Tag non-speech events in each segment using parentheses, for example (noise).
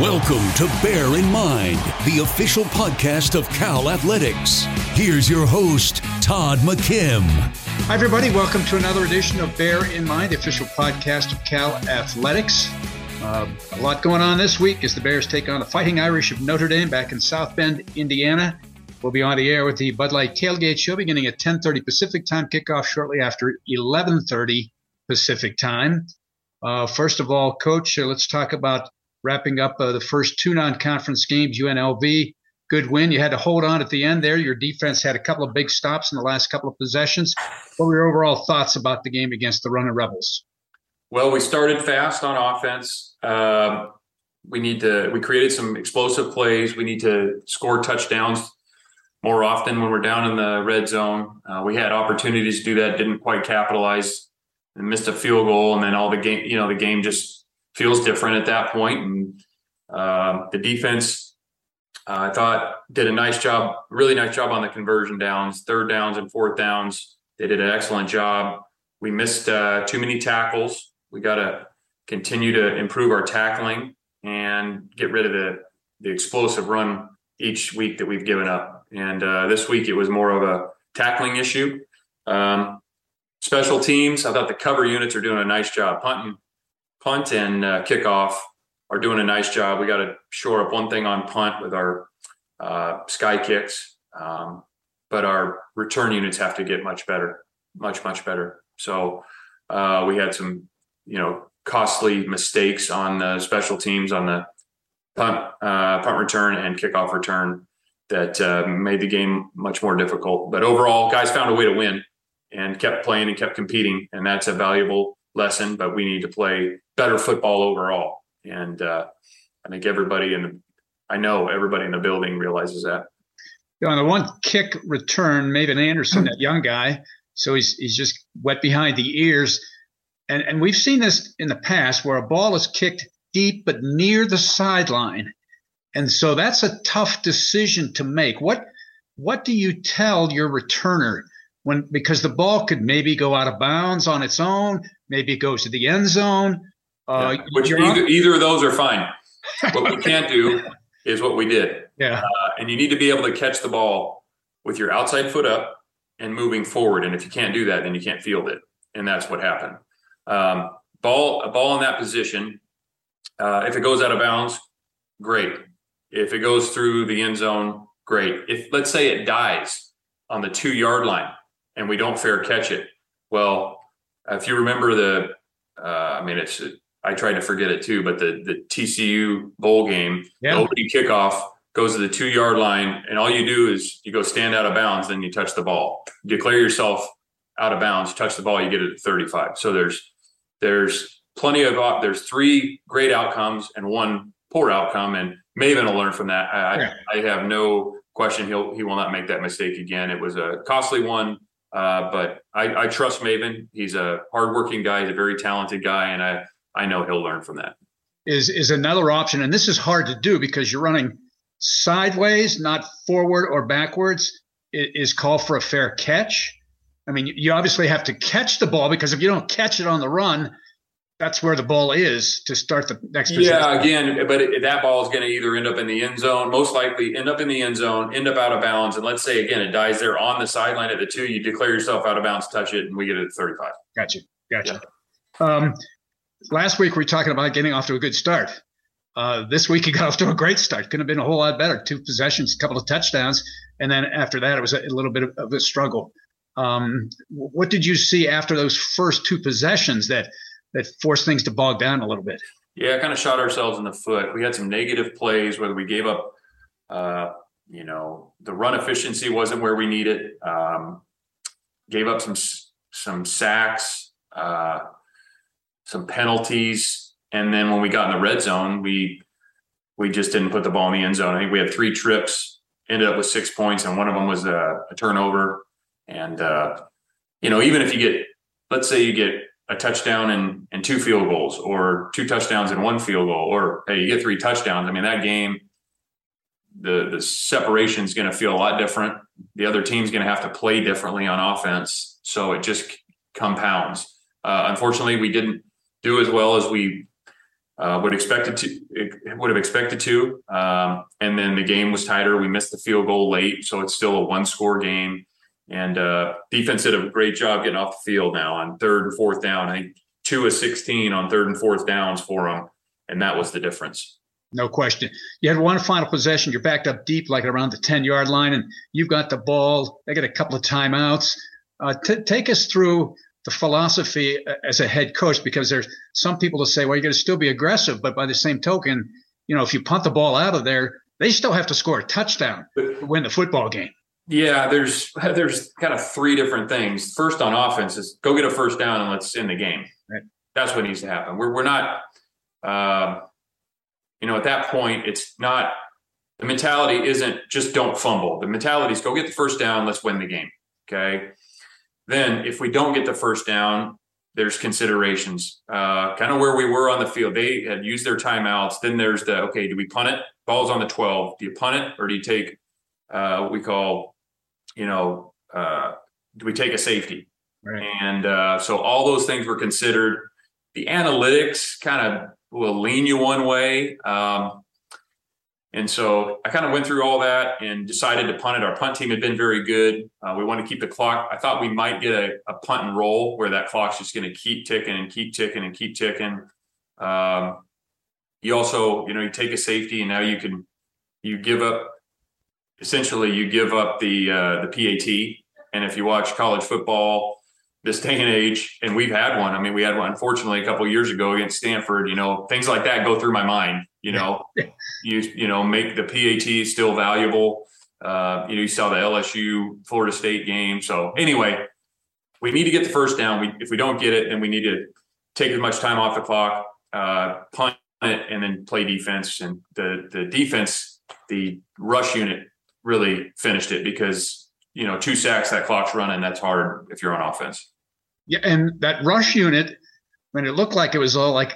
Welcome to Bear in Mind, the official podcast of Cal Athletics. Here's your host, Todd McKim. Hi, everybody. Welcome to another edition of Bear in Mind, the official podcast of Cal Athletics. Uh, a lot going on this week as the Bears take on the Fighting Irish of Notre Dame back in South Bend, Indiana. We'll be on the air with the Bud Light Tailgate Show beginning at 10:30 Pacific Time, kickoff shortly after 11:30 Pacific Time. Uh, first of all, Coach, uh, let's talk about wrapping up uh, the first two non-conference games. UNLV, good win. You had to hold on at the end there. Your defense had a couple of big stops in the last couple of possessions. What were your overall thoughts about the game against the Running Rebels? Well, we started fast on offense. Um, we need to. We created some explosive plays. We need to score touchdowns more often when we're down in the red zone. Uh, we had opportunities to do that, didn't quite capitalize, and missed a field goal, and then all the game. You know, the game just feels different at that point. And uh, the defense, uh, I thought, did a nice job, really nice job on the conversion downs, third downs and fourth downs. They did an excellent job. We missed uh, too many tackles. We got to continue to improve our tackling and get rid of the the explosive run each week that we've given up. And uh, this week it was more of a tackling issue. Um, special teams, I thought the cover units are doing a nice job punting punt and uh, kickoff are doing a nice job. We got to shore up one thing on punt with our uh, sky kicks, um, but our return units have to get much better, much much better. So uh, we had some, you know, costly mistakes on the special teams on the punt uh, punt return and kickoff return that uh, made the game much more difficult. But overall, guys found a way to win and kept playing and kept competing, and that's a valuable lesson, but we need to play better football overall. And uh, I think everybody in the, I know everybody in the building realizes that. You know, on the one kick return, Mavin Anderson, that young guy, so he's he's just wet behind the ears, and and we've seen this in the past where a ball is kicked deep but near the sideline, and so that's a tough decision to make. What what do you tell your returner? When because the ball could maybe go out of bounds on its own, maybe it goes to the end zone. Uh, yeah. Which either, either of those are fine. what we can't do (laughs) is what we did. Yeah. Uh, and you need to be able to catch the ball with your outside foot up and moving forward. And if you can't do that, then you can't field it. And that's what happened. Um, ball, a ball in that position. Uh, if it goes out of bounds, great. If it goes through the end zone, great. If let's say it dies on the two yard line, and we don't fair catch it. Well, if you remember the, uh, I mean, it's I tried to forget it too, but the the TCU bowl game, Yeah. the opening kickoff goes to the two yard line, and all you do is you go stand out of bounds, then you touch the ball. Declare yourself out of bounds, touch the ball, you get it at 35. So there's there's plenty of op- there's three great outcomes and one poor outcome, and Mavin will learn from that. I, Yeah. I, I have no question he'll he will not make that mistake again. It was a costly one. Uh, but I, I trust Mavin. He's a hardworking guy. He's a very talented guy, and I I know he'll learn from that. is is another option, and this is hard to do because you're running sideways, not forward or backwards. i- Is call for a fair catch. I mean, you obviously have to catch the ball because if you don't catch it on the run, that's where the ball is to start the next. possession. Yeah, again, but it, that ball is going to either end up in the end zone, most likely end up in the end zone, end up out of bounds, and let's say again it dies there on the sideline at the two. You declare yourself out of bounds, touch it, and we get it at thirty-five. Gotcha. Gotcha. Um, last week we were talking about getting off to a good start. Uh, this week he (laughs) got off to a great start. Could have been a whole lot better. Two possessions, a couple of touchdowns, and then after that it was a, a little bit of, of a struggle. Um, what did you see after those first two possessions that that forced things to bog down a little bit? Yeah, kind of shot ourselves in the foot. We had some negative plays, whether we gave up, uh, you know, the run efficiency wasn't where we needed. Um, gave up some some sacks, uh, some penalties, and then when we got in the red zone, we we just didn't put the ball in the end zone. I think we had three trips, ended up with six points, and one of them was a, a turnover. And uh, you know, even if you get, let's say you get a touchdown and, and two field goals or two touchdowns and one field goal or hey you get three touchdowns. I mean that game the the separation is going to feel a lot different. The other team's going to have to play differently on offense. So it just compounds. Uh, unfortunately we didn't do as well as we uh, would expect it to would have expected to. Um, and then the game was tighter. We missed the field goal late so it's still a one score game and uh, defense did a great job getting off the field now on third and fourth down. I think two of 16 on third and fourth downs for them. And that was the difference. No question. You had one final possession. You're backed up deep, like around the 10 yard line, and you've got the ball. They get a couple of timeouts. Uh, t- take us through the philosophy uh, as a head coach, because there's some people that say, well, you're going to still be aggressive. But by the same token, you know, if you punt the ball out of there, they still have to score a touchdown to win the football game. Yeah, there's (laughs) there's kind of three different things. First on offense is go get a first down and let's end the game. Right. That's what needs to happen. We're we're not, uh, you know, at that point it's not. The mentality isn't just don't fumble. The mentality is go get the first down. Let's win the game. Okay. Then if we don't get the first down, there's considerations. Uh, kind of where we were on the field. They had used their timeouts. Then there's the okay. Do we punt it? Ball's on the twelve. Do you punt it or do you take uh, what we call you know, uh, do we take a safety? Right. And uh, so all those things were considered. The analytics kind of will lean you one way. Um, and so I kind of went through all that and decided to punt it. Our punt team had been very good. Uh, we want to keep the clock. I thought we might get a, a punt and roll where that clock's just going to keep ticking and keep ticking and keep ticking. Um, you also, you know, you take a safety and now you can, you give up essentially you give up the uh, the PAT. And if you watch college football this day and age, and we've had one. I mean, we had one unfortunately a couple of years ago against Stanford. You know, things like that go through my mind. You know, (laughs) you you know make the PAT still valuable. Uh, you know, you saw the LSU Florida State game. So anyway, we need to get the first down. We if we don't get it, then we need to take as much time off the clock, uh, punt it, and then play defense. And the the defense, the rush unit really finished it because you know two sacks that clock's running that's hard if you're on offense Yeah, and that rush unit, when it looked like it was all like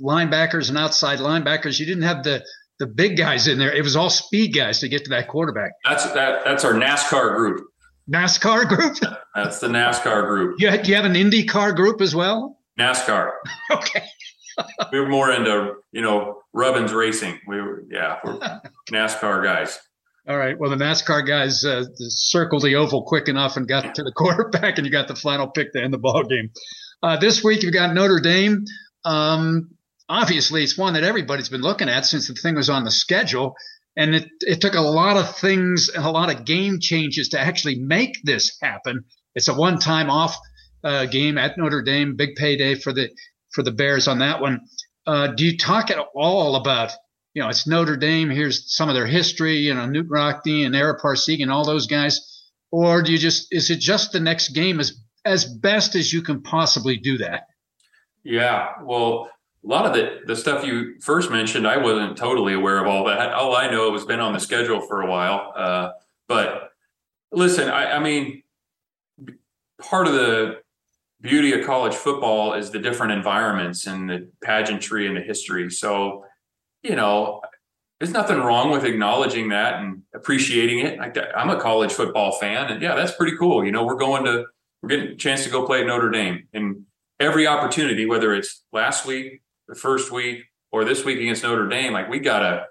linebackers and outside linebackers, you didn't have the the big guys in there. It was all speed guys to get to that quarterback. that's that that's our nascar group NASCAR group. (laughs) that's the nascar group you had, you have an IndyCar group as well. nascar (laughs) Okay. (laughs) we were more into you know rubbins racing we were yeah we're nascar guys All right. Well, the NASCAR guys uh, circled the oval quick enough and got to the (laughs) quarterback, and you got the final pick to end the ball game. Uh, this week you've got Notre Dame. Um, obviously, it's one that everybody's been looking at since the thing was on the schedule, and it it took a lot of things and a lot of game changes to actually make this happen. It's a one-time off uh, game at Notre Dame, big payday for the for the Bears on that one. Uh, do you talk at all about, you know, it's Notre Dame, here's some of their history, you know, Knute Rockne and Ara Parseghian and all those guys? Or do you just, is it just the next game as, as best as you can possibly do that? Yeah. Well, a lot of the, the stuff you first mentioned, I wasn't totally aware of all that. All I know it was been on the schedule for a while. Uh, but listen, I, I mean, part of the beauty of college football is the different environments and the pageantry and the history. So, you know, there's nothing wrong with acknowledging that and appreciating it. Like I'm a college football fan, and yeah, that's pretty cool. You know, we're going to we're getting a chance to go play at Notre Dame, and every opportunity, whether it's last week, the first week, or this week against Notre Dame, like we gotta,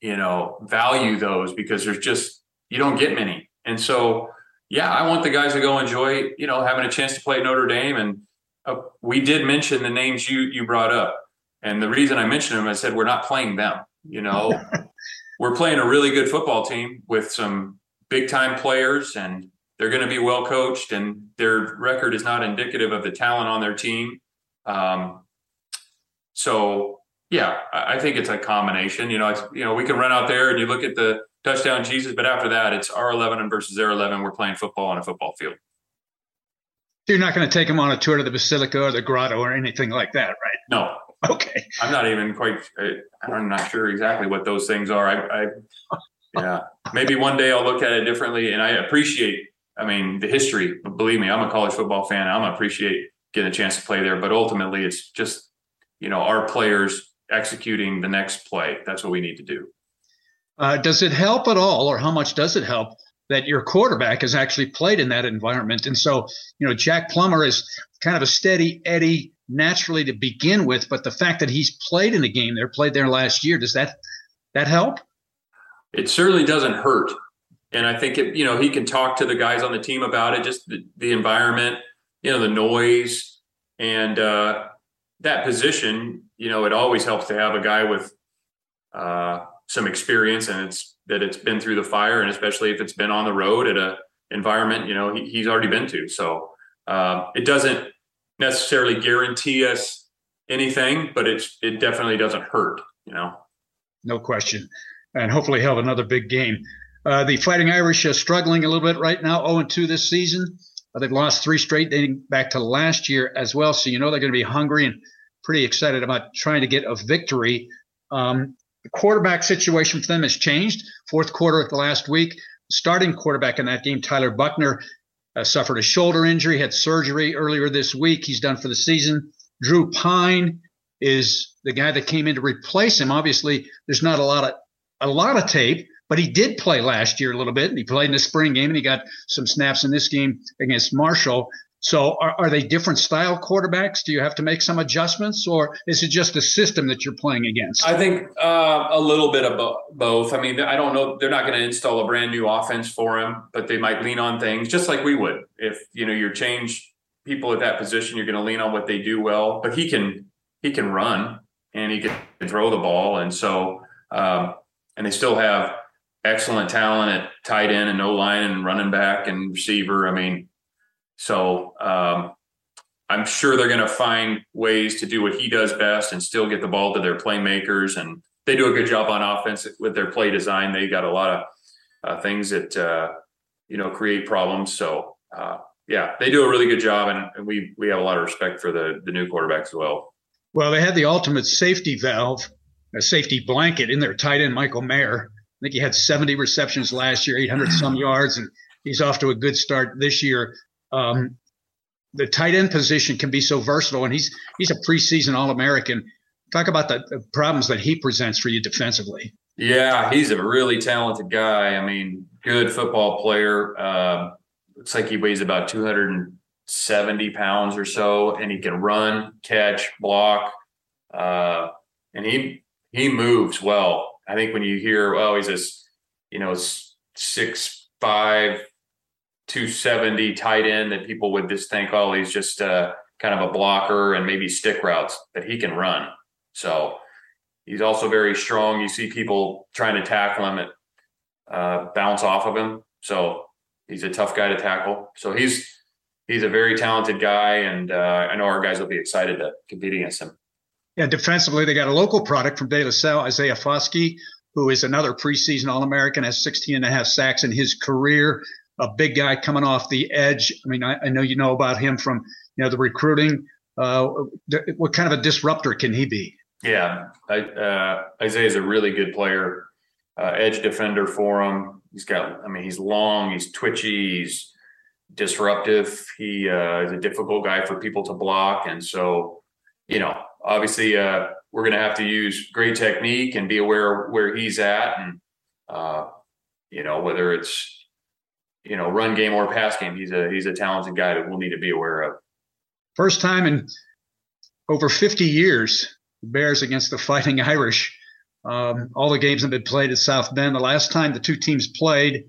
you know, value those because there's just you don't get many, and so yeah, I want the guys to go enjoy, you know, having a chance to play Notre Dame. And uh, we did mention the names you you brought up, and the reason I mentioned them, I said we're not playing them. You know, (laughs) we're playing a really good football team with some big time players, and they're going to be well coached, and their record is not indicative of the talent on their team. Um, so yeah, I, I think it's a combination. You know, it's you know we can run out there and you look at the touchdown Jesus. But after that, it's R11 versus R11. We're playing football on a football field. You're not going to take them on a tour to the Basilica or the Grotto or anything like that, right? No. (laughs) Okay. I'm not even quite. I'm not sure exactly what those things are. I, I yeah, maybe one day I'll look at it differently. And I appreciate. I mean, the history. Believe me, I'm a college football fan. I'm appreciate getting a chance to play there. But ultimately, it's just you know our players executing the next play. That's what we need to do. Uh, does it help at all, or how much does it help that your quarterback has actually played in that environment? And so, you know, Jack Plummer is kind of a steady Eddie naturally to begin with, but the fact that he's played in the game there, played there last year, does that that help? It certainly doesn't hurt, and I think it. You know, he can talk to the guys on the team about it, just the, the environment, you know, the noise, and uh, that position. You know, it always helps to have a guy with. Uh, some experience and it's that it's been through the fire and especially if it's been on the road at a environment you know he, he's already been to so uh, it doesn't necessarily guarantee us anything but it's it definitely doesn't hurt you know? No question. And hopefully have another big game. Uh, the fighting irish are struggling a little bit right now 0-2 this season. Uh, they've lost three straight dating back to last year as well. So you know they're going to be hungry and pretty excited about trying to get a victory. Um, the quarterback situation for them has changed. Fourth quarter of the last week, starting quarterback in that game, Tyler Buchner, uh, suffered a shoulder injury, had surgery earlier this week. He's done for the season. Drew Pyne is the guy that came in to replace him. Obviously, there's not a lot of a lot of tape, but he did play last year a little bit. He played in the spring game and he got some snaps in this game against Marshall. So are, are, they different style quarterbacks? Do you have to make some adjustments or is it just the system that you're playing against? I think uh, a little bit of both. I mean, I don't know. They're not going to install a brand new offense for him, but they might lean on things just like we would. If, you know, you're change people at that position, you're going to lean on what they do well, but he can, he can run and he can throw the ball. And so, um, and they still have excellent talent at tight end and no line and running back and receiver. I mean, so um, I'm sure they're going to find ways to do what he does best and still get the ball to their playmakers. And they do a good job on offense with their play design. They got a lot of uh, things that uh, you know create problems. So uh, yeah, they do a really good job, and, and, we we have a lot of respect for the the new quarterbacks as well. Well, they had the ultimate safety valve, a safety blanket in their tight end, Michael Mayer. I think he had 70 receptions last year, 800 some yards, and he's off to a good start this year. Um, the tight end position can be so versatile, and he's he's a preseason All American. Talk about the, the, problems that he presents for you defensively. Yeah, he's a really talented guy. I mean, good football player. Uh, looks like he weighs about 270 pounds or so, and he can run, catch, block, uh, and he he moves well. I think when you hear, oh, he's a you know six five 270 tight end that people would just think, oh, he's just uh, kind of a blocker and maybe stick routes that he can run. So he's also very strong. You see people trying to tackle him and uh, bounce off of him. So he's a tough guy to tackle. So he's he's a very talented guy, and uh, I know our guys will be excited to compete against him. Yeah, defensively, they got a local product from De La Salle, Isaiah Foskey, who is another preseason All American, has 16 and a half sacks in his career. A big guy coming off the edge. I mean, I, I know you know about him from you know the recruiting. Uh, what kind of a disruptor can he be? Yeah, I, uh, Isaiah is a really good player, uh, edge defender for him. He's got, I mean, he's long, he's twitchy, he's disruptive. He uh, is a difficult guy for people to block, and so you know, obviously, uh, we're going to have to use great technique and be aware where he's at, and uh, you know, whether it's you know run game or pass game, he's a he's a talented guy that we'll need to be aware of. First time in over 50 years, Bears against the Fighting Irish. Um, all the games have been played at South Bend. The last time the two teams played,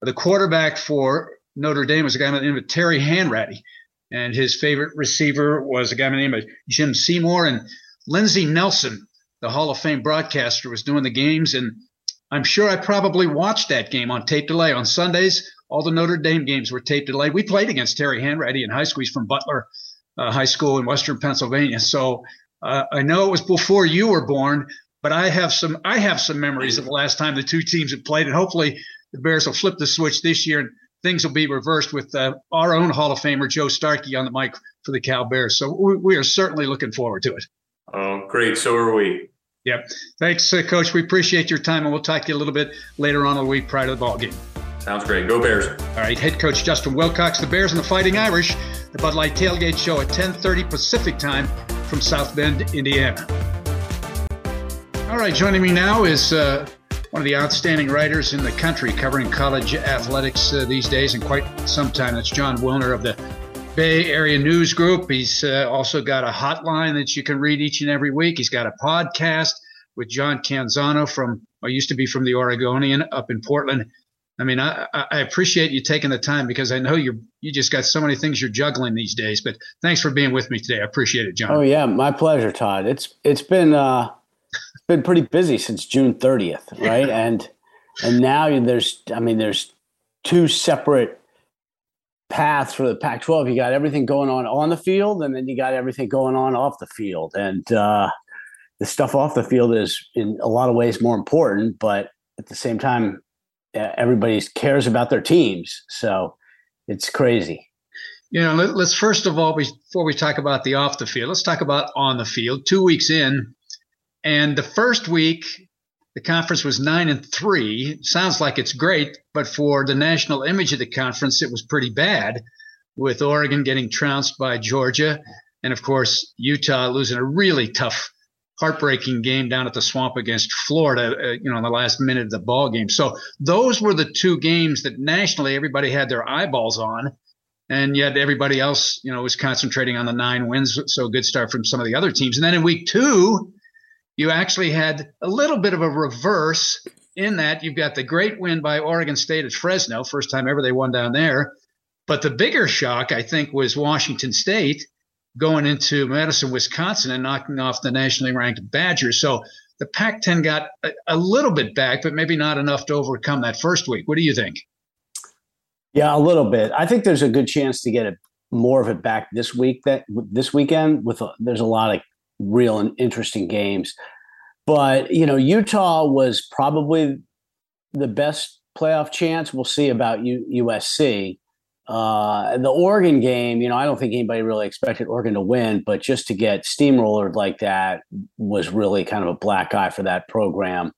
the quarterback for Notre Dame was a guy named Terry Hanratty, and his favorite receiver was a guy named Jim Seymour. And Lindsey Nelson, the Hall of Fame broadcaster, was doing the games. And I'm sure I probably watched that game on tape delay on Sundays. All the Notre Dame games were tape delay. We played against Terry Hanratty in high school. He's from Butler uh, High School in Western Pennsylvania. So uh, I know it was before you were born, but I have some I have some memories of the last time the two teams had played, and hopefully the Bears will flip the switch this year and things will be reversed with uh, our own Hall of Famer Joe Starkey on the mic for the Cal Bears. So we, we are certainly looking forward to it. Oh, great! So are we. Yep. Thanks, uh, Coach. We appreciate your time, and we'll talk to you a little bit later on in the week prior to the ball game. Sounds great. Go Bears. All right. Head coach Justin Wilcox, the Bears and the Fighting Irish, the Bud Light Tailgate Show at 10:30 Pacific Time from South Bend, Indiana. All right. Joining me now is uh, one of the outstanding writers in the country covering college athletics uh, these days and quite some time. That's Jon Wilner of the Bay Area News Group. He's uh, also got a hotline that you can read each and every week. He's got a podcast with John Canzano from, or used to be from the Oregonian up in Portland. I mean, I, I appreciate you taking the time because I know you you just got so many things you're juggling these days. But thanks for being with me today. I appreciate it, John. Oh yeah, my pleasure, Todd. It's it's been uh, it's been pretty busy since June 30th, (laughs) right? Yeah. And and now there's I mean there's two separate paths for the Pac-12. You got everything going on on the field, and then you got everything going on off the field. And uh, the stuff off the field is in a lot of ways more important, but at the same time Uh, everybody cares about their teams. So it's crazy. You know, let, us first of all, before we talk about the off the field, let's talk about on the field. Two weeks in, and the first week, the conference was nine and three. Sounds like it's great, but for the national image of the conference, it was pretty bad. With Oregon getting trounced by Georgia, and of course Utah losing a really tough heartbreaking game down at the swamp against Florida, uh, you know, in the last minute of the ball game. So those were the two games that nationally everybody had their eyeballs on. And yet everybody else, you know, was concentrating on the nine wins. So good start from some of the other teams. And then in week two, you actually had a little bit of a reverse in that you've got the great win by Oregon State at Fresno, first time ever they won down there. But the bigger shock, I think, was Washington State going into Madison, Wisconsin, and knocking off the nationally ranked Badgers. So the Pac 10 got a, a, little bit back, but maybe not enough to overcome that first week. What do you think? Yeah, a little bit. I think there's a good chance to get it, more of it back this week. That this weekend, with a, there's a lot of real and interesting games. But you know, Utah was probably the best playoff chance. We'll see about U- USC. Uh, the Oregon game, you know, I don't think anybody really expected Oregon to win, but just to get steamrollered like that was really kind of a black eye for that program.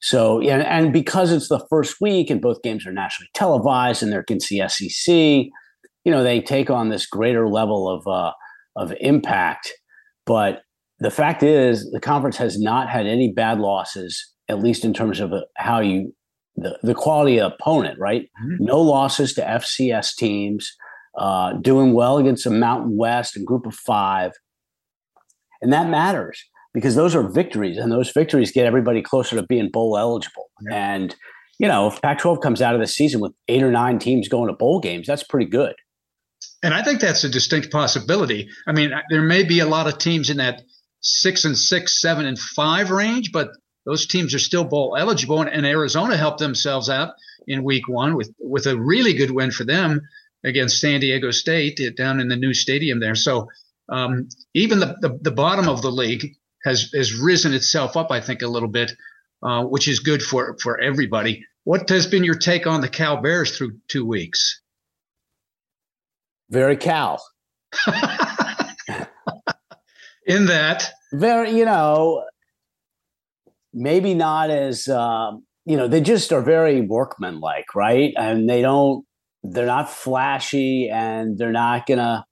So, yeah, and because it's the first week and both games are nationally televised and they're against the SEC, you know, they take on this greater level of uh, of impact. But the fact is, the conference has not had any bad losses, at least in terms of uh, how you the, the quality of opponent, right? Mm-hmm. No losses to FCS teams, uh, doing well against a Mountain West and Group of Five, and that matters because those are victories, and those victories get everybody closer to being bowl eligible. Yeah. And you know, if Pac-12 comes out of the season with eight or nine teams going to bowl games, that's pretty good. And I think that's a distinct possibility. I mean, there may be a lot of teams in that six and six, seven and five range, but those teams are still bowl eligible, and, and Arizona helped themselves out in Week One with with a really good win for them against San Diego State down in the new stadium there. So um, even the, the, the bottom of the league has has risen itself up, I think, a little bit, uh, which is good for for everybody. What has been your take on the Cal Bears through two weeks? Very Cal. (laughs) In that, very, you know, maybe not as um, you know, they just are very workmanlike, right? And they don't, they're not flashy, and they're not gonna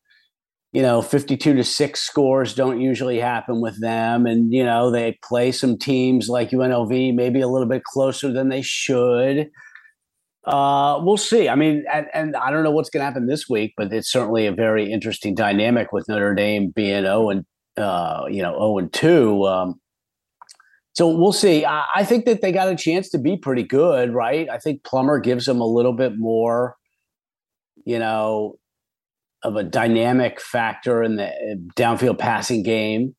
you know, 52 to 6 scores don't usually happen with them. And, you know, they play some teams like UNLV maybe a little bit closer than they should. Uh, we'll see. I mean, and, and I don't know what's going to happen this week, but it's certainly a very interesting dynamic with Notre Dame being 0 and, uh, you know, 0 and 2. Um, so we'll see. I, I think that they got a chance to be pretty good, right? I think Plummer gives them a little bit more, you know, of a dynamic factor in the downfield passing game.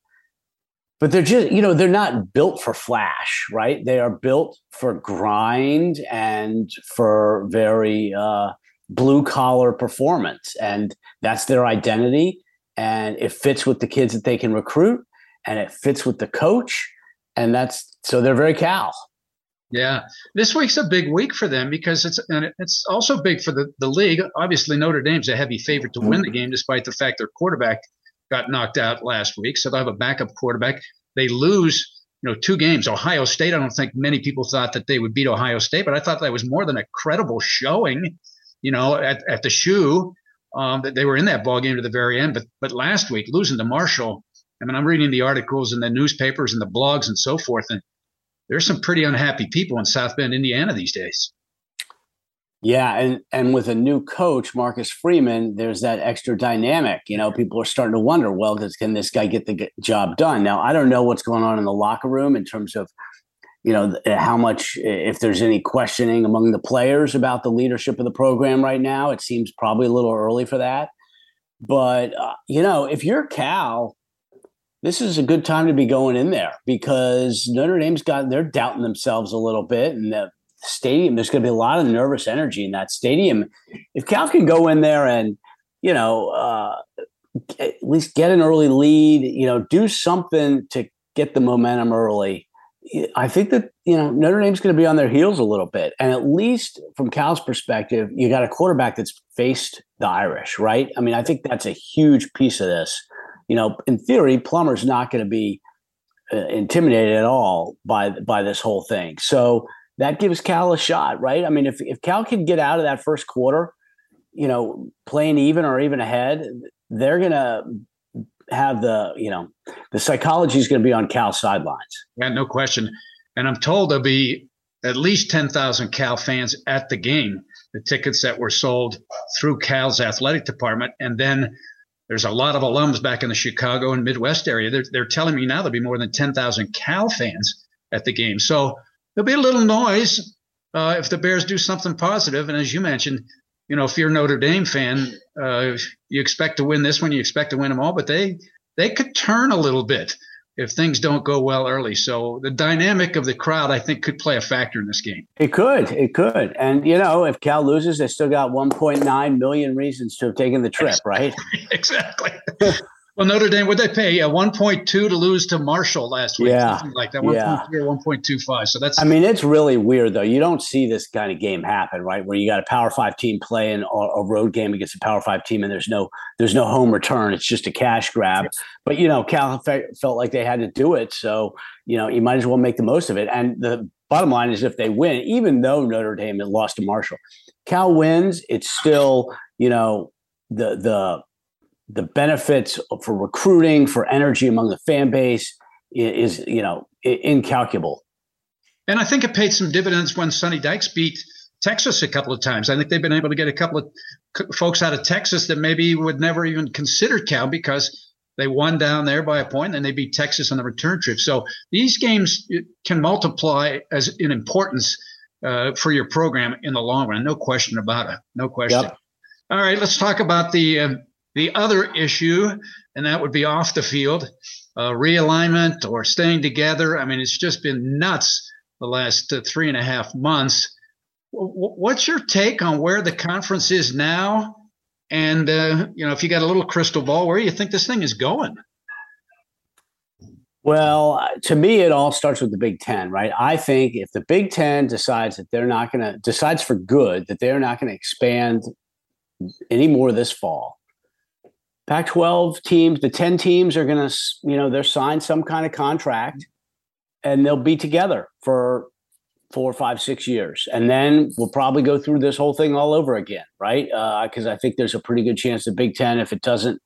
But they're just, you know, they're not built for flash, right? They are built for grind and for very uh, blue collar performance. And that's their identity. And it fits with the kids that they can recruit and it fits with the coach. And that's so they're very Cal. Yeah, this week's a big week for them because it's and it's also big for the, the league. Obviously, Notre Dame's a heavy favorite to win the game, despite the fact their quarterback got knocked out last week. So they'll have a backup quarterback. They lose, you know, two games. Ohio State. I don't think many people thought that they would beat Ohio State, but I thought that was more than a credible showing. You know, at, at the shoe, um, that they were in that ball game to the very end. But but last week losing to Marshall. I mean, I'm reading the articles and the newspapers and the blogs and so forth, and there's some pretty unhappy people in South Bend, Indiana these days. Yeah, and and with a new coach, Marcus Freeman, there's that extra dynamic. You know, people are starting to wonder, well, does, can this guy get the job done? Now, I don't know what's going on in the locker room in terms of, you know, how much if there's any questioning among the players about the leadership of the program right now. It seems probably a little early for that. But uh, you know, if you're Cal, this is a good time to be going in there because Notre Dame's got they're doubting themselves a little bit, and the stadium there's going to be a lot of nervous energy in that stadium. If Cal can go in there and you know uh, at least get an early lead, you know, do something to get the momentum early. I think that you know Notre Dame's going to be on their heels a little bit, and at least from Cal's perspective, you got a quarterback that's faced the Irish, right? I mean, I think that's a huge piece of this you know, in theory, Plummer's not going to be uh, intimidated at all by by this whole thing. So that gives Cal a shot, right? I mean, if if Cal can get out of that first quarter, you know, playing even or even ahead, they're going to have the you know the psychology is going to be on Cal sidelines. Yeah, no question. And I'm told there'll be at least 10,000 Cal fans at the game. The tickets that were sold through Cal's athletic department, and then there's a lot of alums back in the Chicago and Midwest area. They're, they're telling me now there'll be more than 10,000 Cal fans at the game. So there'll be a little noise uh, if the Bears do something positive. And as you mentioned, you know, if you're a Notre Dame fan, uh, you expect to win this one, you expect to win them all, but they they could turn a little bit if things don't go well early. So the dynamic of the crowd, I think, could play a factor in this game. It could, it could. And you know, if Cal loses, they still got 1.9 million reasons to have taken the trip, right? (laughs) exactly. (laughs) Well, Notre Dame, would they pay a 1.2 to lose to Marshall last week? Yeah. Something like that, 1.3 yeah. or 1.25. So that's. I mean, it's really weird, though. You don't see this kind of game happen, right? Where you got a Power Five team playing a road game against a Power Five team, and there's no there's no home return. It's just a cash grab. Yes. But you know, Cal felt like they had to do it, so you know, you might as well make the most of it. And the bottom line is, if they win, even though Notre Dame lost to Marshall, Cal wins. It's still you know the the the benefits for recruiting, for energy among the fan base is, you know, incalculable. And I think it paid some dividends when Sonny Dykes beat Texas a couple of times. I think they've been able to get a couple of folks out of Texas that maybe would never even consider Cal because they won down there by a point and they beat Texas on the return trip. So these games can multiply as in importance uh, for your program in the long run. No question about it. No question. Yep. All right, let's talk about the uh, the other issue, and that would be off the field, uh, realignment or staying together. I mean, it's just been nuts the last uh, three and a half months. W- what's your take on where the conference is now? And, uh, you know, if you got a little crystal ball, where do you think this thing is going? Well, to me, it all starts with the Big Ten, right? I think if the Big Ten decides that they're not going to, decides for good that they're not going to expand anymore this fall, Pac 12 teams, the 10 teams are going to, you know, they're signed some kind of contract and they'll be together for four, five, six years. And then we'll probably go through this whole thing all over again, right? Because uh, I think there's a pretty good chance the Big Ten, if it doesn't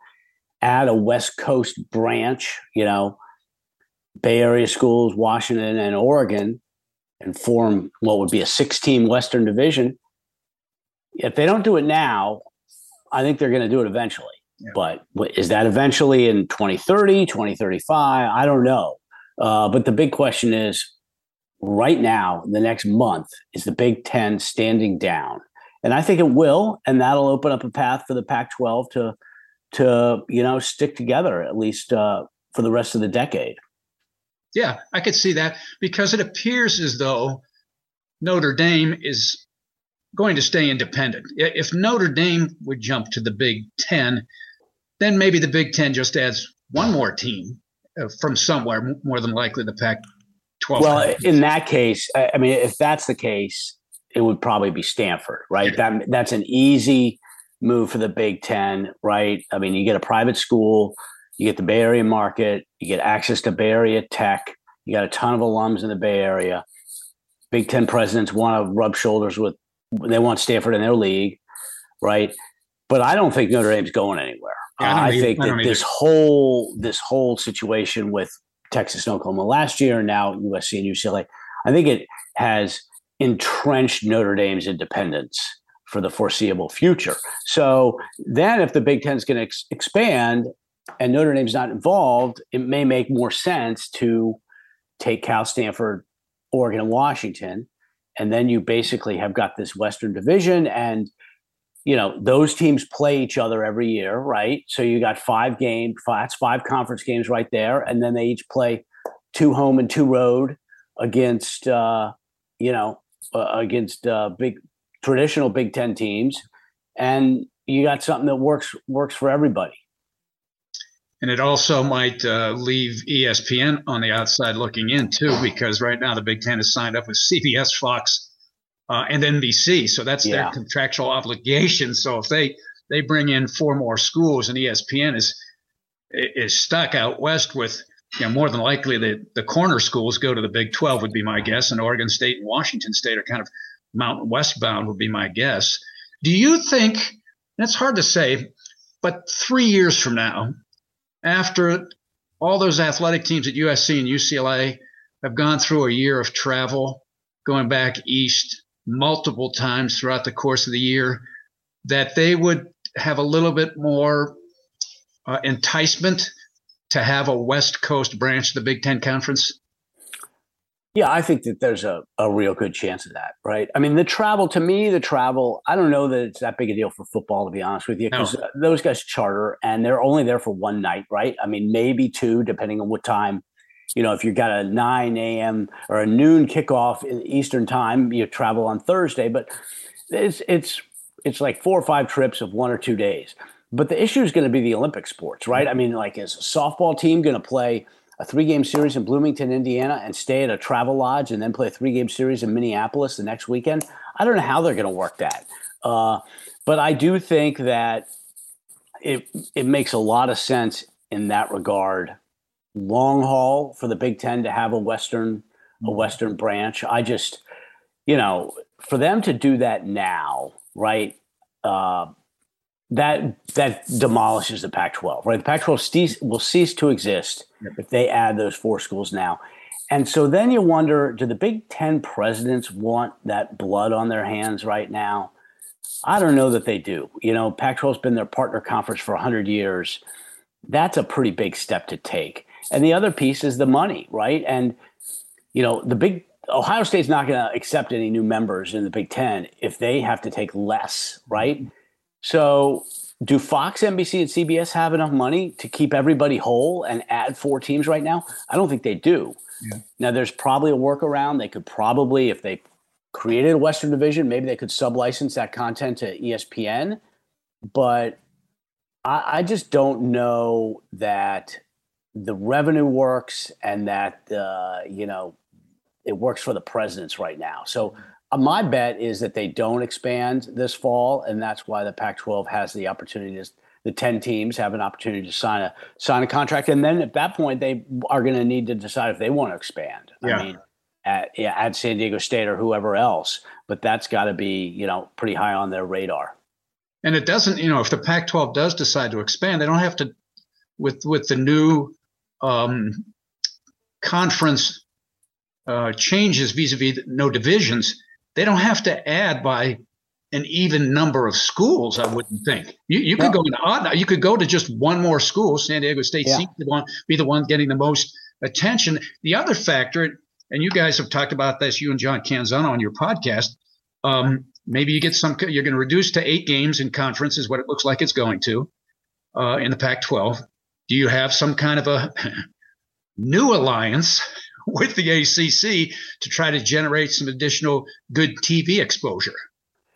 add a West Coast branch, you know, Bay Area schools, Washington and Oregon, and form what would be a six team Western division. If they don't do it now, I think they're going to do it eventually. Yeah. But is that eventually in 2030, 2035? I don't know. Uh, but the big question is right now, the next month, is the Big Ten standing down? And I think it will, and that'll open up a path for the Pac-12 to to you know stick together at least uh, for the rest of the decade. Yeah, I could see that because it appears as though Notre Dame is going to stay independent. If Notre Dame would jump to the Big Ten, then maybe the Big Ten just adds one more team uh, from somewhere, more than likely the Pac 12. Well, in that case, I mean, if that's the case, it would probably be Stanford, right? Yeah. That, that's an easy move for the Big Ten, right? I mean, you get a private school you get the Bay Area market, you get access to Bay Area tech, you got a ton of alums in the Bay Area. Big Ten presidents want to rub shoulders with, they want Stanford in their league, right? But I don't think Notre Dame's going anywhere. Yeah, I, uh, I think I that this whole this whole situation with Texas and Oklahoma last year, and now USC and UCLA, I think it has entrenched Notre Dame's independence for the foreseeable future. So then, if the Big Ten is going to ex- expand, and Notre Dame's not involved, it may make more sense to take Cal, Stanford, Oregon, and Washington, and then you basically have got this Western Division, and you know those teams play each other every year, right? So you got five games, that's five conference games right there, and then they each play two home and two road against uh, you know uh, against uh, big traditional Big Ten teams, and you got something that works works for everybody. And it also might uh, leave ESPN on the outside looking in too, because right now the Big Ten is signed up with (laughs) CBS, Fox, uh, and NBC, so that's yeah. their contractual obligation. So if they they bring in four more schools, and ESPN is is stuck out west with you know, more than likely the, the corner schools go to the Big 12 would be my guess, and Oregon State and Washington State are kind of mountain westbound would be my guess. Do you think? It's hard to say, but three years from now, after all those athletic teams at USC and UCLA have gone through a year of travel, going back east multiple times throughout the course of the year, that they would have a little bit more uh, enticement to have a West Coast branch of the Big Ten Conference? Yeah, I think that there's a, a real good chance of that, right? I mean, the travel, to me, the travel, I don't know that it's that big a deal for football, to be honest with you, because no. those guys charter and they're only there for one night, right? I mean, maybe two, depending on what time. You know, if you've got a 9 a.m. or a noon kickoff in Eastern time, you travel on Thursday, but it's, it's, it's like four or five trips of one or two days. But the issue is going to be the Olympic sports, right? I mean, like, is a softball team going to play – a three game series in Bloomington, Indiana, and stay at a travel lodge and then play a three game series in Minneapolis the next weekend. I don't know how they're going to work that. Uh, but I do think that it, it makes a lot of sense in that regard. Long haul for the Big Ten to have a Western a mm-hmm. Western branch. I just, you know, for them to do that now, right? Uh, that that demolishes the Pac-12, right? The Pac-12 will cease to exist if they add those four schools now. And so then you wonder, do the Big Ten presidents want that blood on their hands right now? I don't know that they do. You know, Pac-12's been their partner conference for 100 years. That's a pretty big step to take. And the other piece is the money, right? And you know, the big Ohio State's not going to accept any new members in the Big Ten if they have to take less, right? So, do Fox, NBC, and CBS have enough money to keep everybody whole and add four teams right now? I don't think they do. Yeah. Now, there's probably a workaround. They could probably, if they created a Western Division, maybe they could sublicense that content to ESPN. But I, I just don't know that the revenue works and that uh, you know it works for the presidents right now. So uh, my bet is that they don't expand this fall, and that's why the Pac-12 has the opportunity to. The ten teams have an opportunity to sign a sign a contract, and then at that point, they are going to need to decide if they want to expand. Yeah. I mean, at yeah, at San Diego State or whoever else, but that's got to be you know pretty high on their radar. And it doesn't, you know, if the Pac-12 does decide to expand, they don't have to, with with the new um, conference uh, changes vis-a-vis no divisions, they don't have to add by an even number of schools. I wouldn't think you, you could No. go to odd. You could go to just one more school. San Diego State Yeah. seems to want, be the one getting the most attention. The other factor, and you guys have talked about this, you and John Canzano on your podcast. Um, maybe you get some. You're going to reduce to eight games in conference, is what it looks like it's going to uh, in the Pac-12. Do you have some kind of a new alliance with the ACC to try to generate some additional good TV exposure?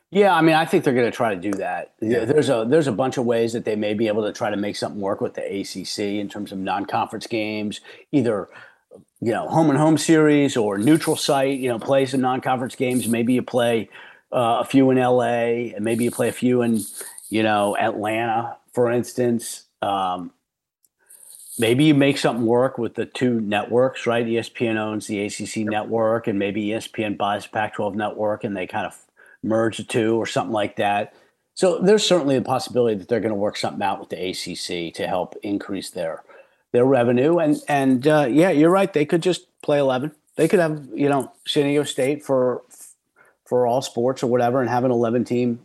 Yeah, I mean, I think they're going to try to do that. There's a there's a bunch of ways that they may be able to try to make something work with the ACC in terms of non-conference games, either you know home and home series or neutral site. You know, play some non-conference games. Maybe you play uh, a few in LA, and maybe you play a few in you know Atlanta, for instance. Um, maybe you make something work with the two networks, right? ESPN owns the ACC network, and maybe ESPN buys the Pac-12 network, and they kind of merge the two or something like that. So there's certainly a possibility that they're going to work something out with the ACC to help increase their their revenue. And and uh, yeah, you're right. They could just play 11. They could have you know San Diego State for for all sports or whatever, and have an 11 team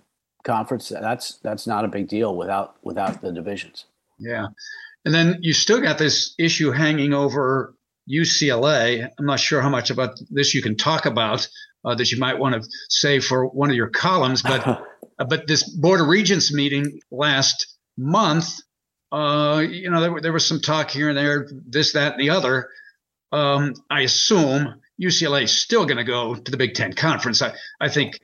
conference. That's that's not a big deal without without the divisions. Yeah. And then you still got this issue hanging over UCLA. I'm not sure how much about this you can talk about uh, that you might want to say for one of your columns, but (laughs) uh, but this Board of Regents meeting last month, uh, you know, there, there was some talk here and there, this, that, and the other. Um, I assume UCLA is still going to go to the Big Ten conference. I, I think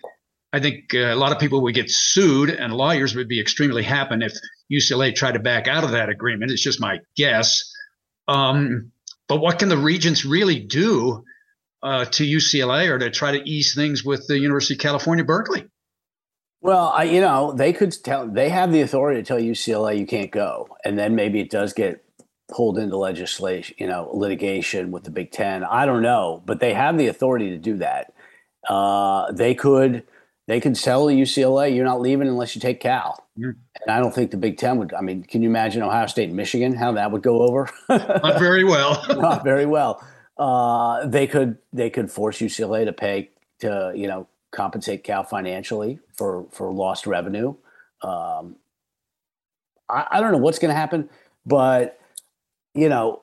I think uh, a lot of people would get sued, and lawyers would be extremely happy if UCLA tried to back out of that agreement. It's just my guess. Um, but what can the regents really do uh, to UCLA or to try to ease things with the University of California, Berkeley? Well, I, you know, they could tell they have the authority to tell UCLA you can't go, and then maybe it does get pulled into legislation, you know, litigation with the Big Ten. I don't know, but they have the authority to do that. Uh, they could they could tell UCLA you're not leaving unless you take Cal, Yeah. and I don't think the Big Ten would. I mean, can you imagine Ohio State and Michigan how that would go over? (laughs) Not very well. (laughs) not very well. Uh, they could they could force UCLA to pay to you know compensate Cal financially for for lost revenue. Um, I, I don't know what's going to happen, but you know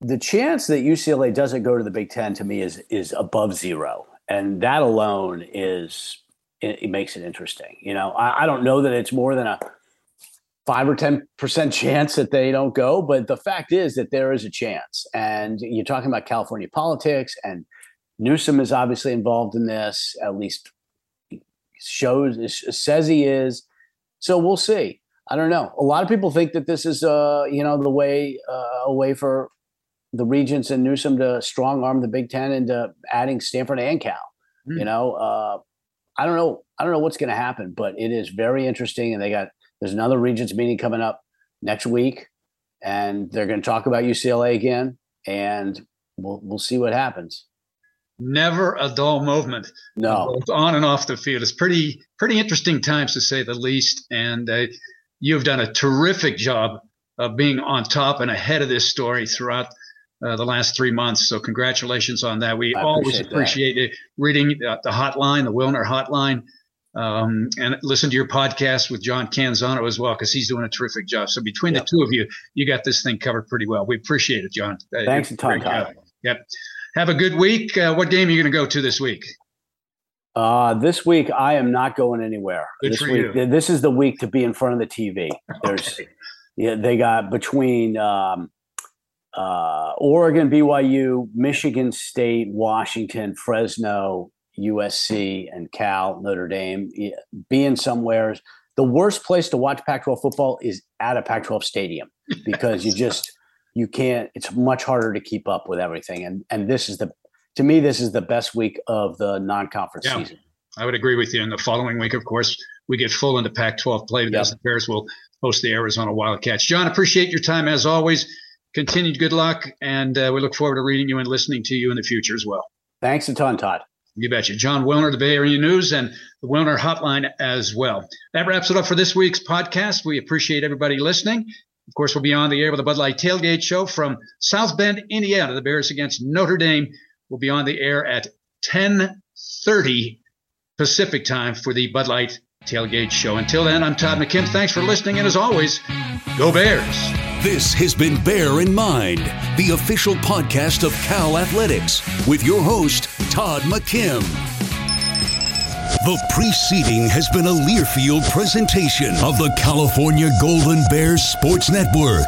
the chance that UCLA doesn't go to the Big Ten to me is is above zero, and that alone is it, it makes it interesting. You know, I, I don't know that it's more than a five or ten percent chance that they don't go, but the fact is that there is a chance. And you're talking about California politics, and Newsom is obviously involved in this. At least shows says he is. So we'll see. I don't know. A lot of people think that this is, uh, you know, the way uh, a way for the regents and Newsom to strong arm the Big Ten into adding Stanford and Cal. Hmm. You know, uh, I don't know. I don't know what's going to happen, but it is very interesting. And they got there's another regents meeting coming up next week, and they're going to talk about UCLA again, and we'll we'll see what happens. Never a dull movement. No, both on and off the field. It's pretty pretty interesting times to say the least. And uh, you've done a terrific job of being on top and ahead of this story throughout uh, the last three months. So congratulations on that. We I always appreciate appreciate it, reading uh, the hotline, the Wilner hotline. Um, and listen to your podcast with John Canzano as well, because he's doing a terrific job. So between Yep. the two of you, you got this thing covered pretty well. We appreciate it, Jon. Uh, Thanks a ton, Todd. Yep. Have a good week. Uh, what game are you going to go to this week? uh, this week I am not going anywhere. Good this for week, you. this is the week to be in front of the TV. (laughs) There's Okay. Yeah, they got between um, uh, Oregon, BYU, Michigan State, Washington, Fresno, USC, and Cal, Notre Dame. Being somewhere, the worst place to watch Pac-12 football is at a Pac-12 stadium (laughs) because you just you can't. It's much harder to keep up with everything. And and this is the to me this is the best week of the non-conference yeah, season. I would agree with you. And the following week, of course, we get full into Pac-12 play because yep. the Bears will host the Arizona Wildcats. Jon, appreciate your time as always. Continued good luck, and uh, we look forward to reading you and listening to you in the future as well. Thanks a ton, Todd. You betcha. Jon Wilner, the Bay Area News, and the Wilner Hotline as well. That wraps it up for this week's podcast. We appreciate everybody listening. Of course, we'll be on the air with the Bud Light Tailgate Show from South Bend, Indiana. The Bears against Notre Dame will be on the air at 10:30 Pacific time for the Bud Light Tailgate Show. Until then, I'm Todd McKim. Thanks for listening, and as always, go Bears. This has been Bear in Mind, the official podcast of Cal Athletics, with your host, Todd McKim. The preceding has been a Learfield presentation of the California Golden Bears Sports Network.